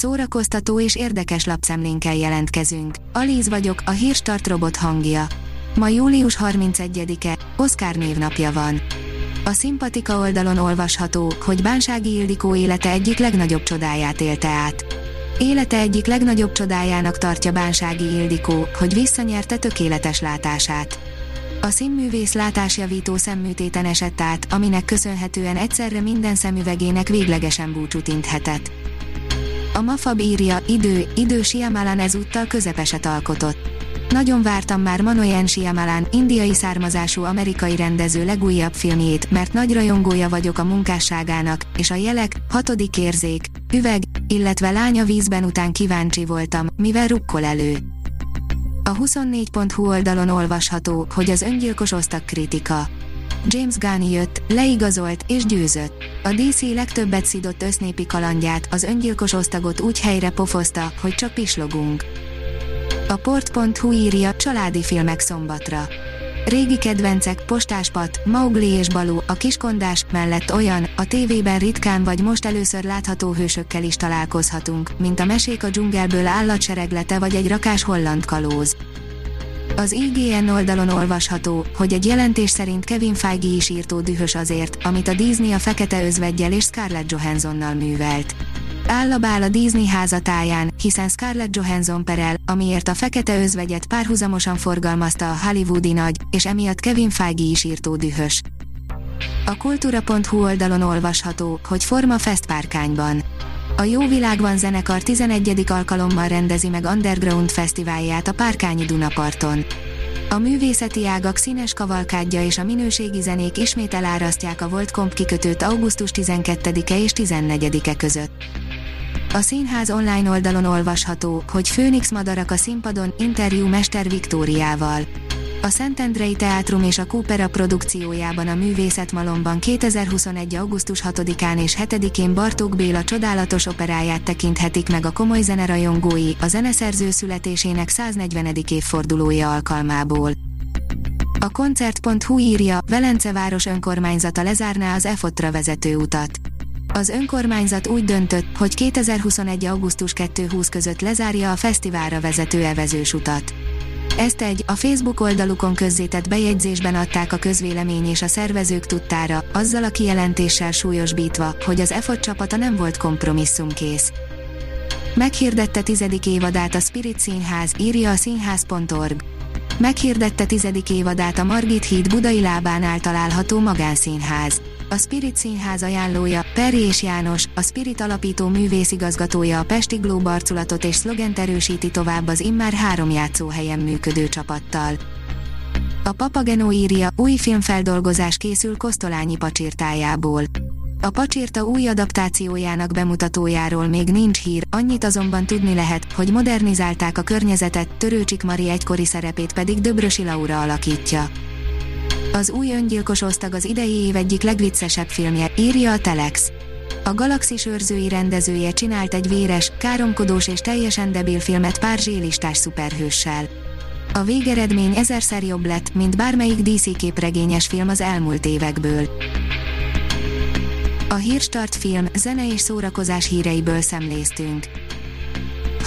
szórakoztató és érdekes lapszemlénkkel jelentkezünk. Alíz vagyok, a hírstart robot hangja. Ma július 31-e, Oszkár névnapja van. A Szimpatika oldalon olvasható, hogy Bánsági Ildikó élete egyik legnagyobb csodáját élte át. Élete egyik legnagyobb csodájának tartja Bánsági Ildikó, hogy visszanyerte tökéletes látását. A színművész látásjavító szemműtéten esett át, aminek köszönhetően egyszerre minden szemüvegének véglegesen búcsút inthetett. A Mafab írja, idő, idő Siamalan ezúttal közepeset alkotott. Nagyon vártam már Manoyen Shyamalan, indiai származású amerikai rendező legújabb filmjét, mert nagy rajongója vagyok a munkásságának, és a jelek, hatodik érzék, üveg, illetve lánya vízben után kíváncsi voltam, mivel rukkol elő. A 24.hu oldalon olvasható, hogy az öngyilkos osztag kritika. James Gunn jött, leigazolt és győzött. A DC legtöbbet szidott össznépi kalandját, az öngyilkos osztagot úgy helyre pofozta, hogy csak pislogunk. A port.hu írja családi filmek szombatra. Régi kedvencek, Postáspat, Maugli és Balú, a Kiskondás mellett olyan, a tévében ritkán vagy most először látható hősökkel is találkozhatunk, mint a Mesék a dzsungelből állatsereglete vagy egy rakás holland kalóz. Az IGN oldalon olvasható, hogy egy jelentés szerint Kevin Feige is írtó dühös azért, amit a Disney a fekete özveggyel és Scarlett Johanssonnal művelt. Állabál a Disney házatáján, hiszen Scarlett Johansson perel, amiért a fekete özvegyet párhuzamosan forgalmazta a hollywoodi nagy, és emiatt Kevin Feige is írtó dühös. A kultúra.hu oldalon olvasható, hogy Forma Fest párkányban. A Jó Világban zenekar 11. alkalommal rendezi meg Underground Fesztiválját a Párkányi Dunaparton. A művészeti ágak színes kavalkádja és a minőségi zenék ismét elárasztják a Volt Comp kikötőt augusztus 12-e és 14-e között. A színház online oldalon olvasható, hogy Főnix madarak a színpadon interjú Mester Viktóriával. A Szentendrei Teátrum és a Kúpera produkciójában a Művészetmalomban 2021. augusztus 6-án és 7-én Bartók Béla csodálatos operáját tekinthetik meg a komoly zenerajongói, a zeneszerző születésének 140. évfordulója alkalmából. A koncert.hu írja, Velence város önkormányzata lezárná az EFOTRA vezető utat. Az önkormányzat úgy döntött, hogy 2021. augusztus 2-20 között lezárja a fesztiválra vezető evezős utat. Ezt egy, a Facebook oldalukon közzétett bejegyzésben adták a közvélemény és a szervezők tudtára, azzal a kijelentéssel súlyosbítva, hogy az EFOT csapata nem volt kompromisszumkész. Meghirdette tizedik évadát a Spirit Színház, írja a színház.org. Meghirdette tizedik évadát a Margit híd budai lábánál található magánszínház. A Spirit Színház ajánlója, Perri és János, a Spirit alapító művészigazgatója a Pesti Globe arculatot és szlogent erősíti tovább az immár három játszóhelyen működő csapattal. A Papageno írja, új filmfeldolgozás készül Kosztolányi pacsirtájából. A pacsirta új adaptációjának bemutatójáról még nincs hír, annyit azonban tudni lehet, hogy modernizálták a környezetet, Törőcsik Mari egykori szerepét pedig Döbrösi Laura alakítja. Az új öngyilkos osztag az idei év egyik legviccesebb filmje, írja a Telex. A Galaxis őrzői rendezője csinált egy véres, káromkodós és teljesen debil filmet pár zsélistás szuperhőssel. A végeredmény ezerszer jobb lett, mint bármelyik DC képregényes film az elmúlt évekből. A Hírstart film, zene és szórakozás híreiből szemléztünk.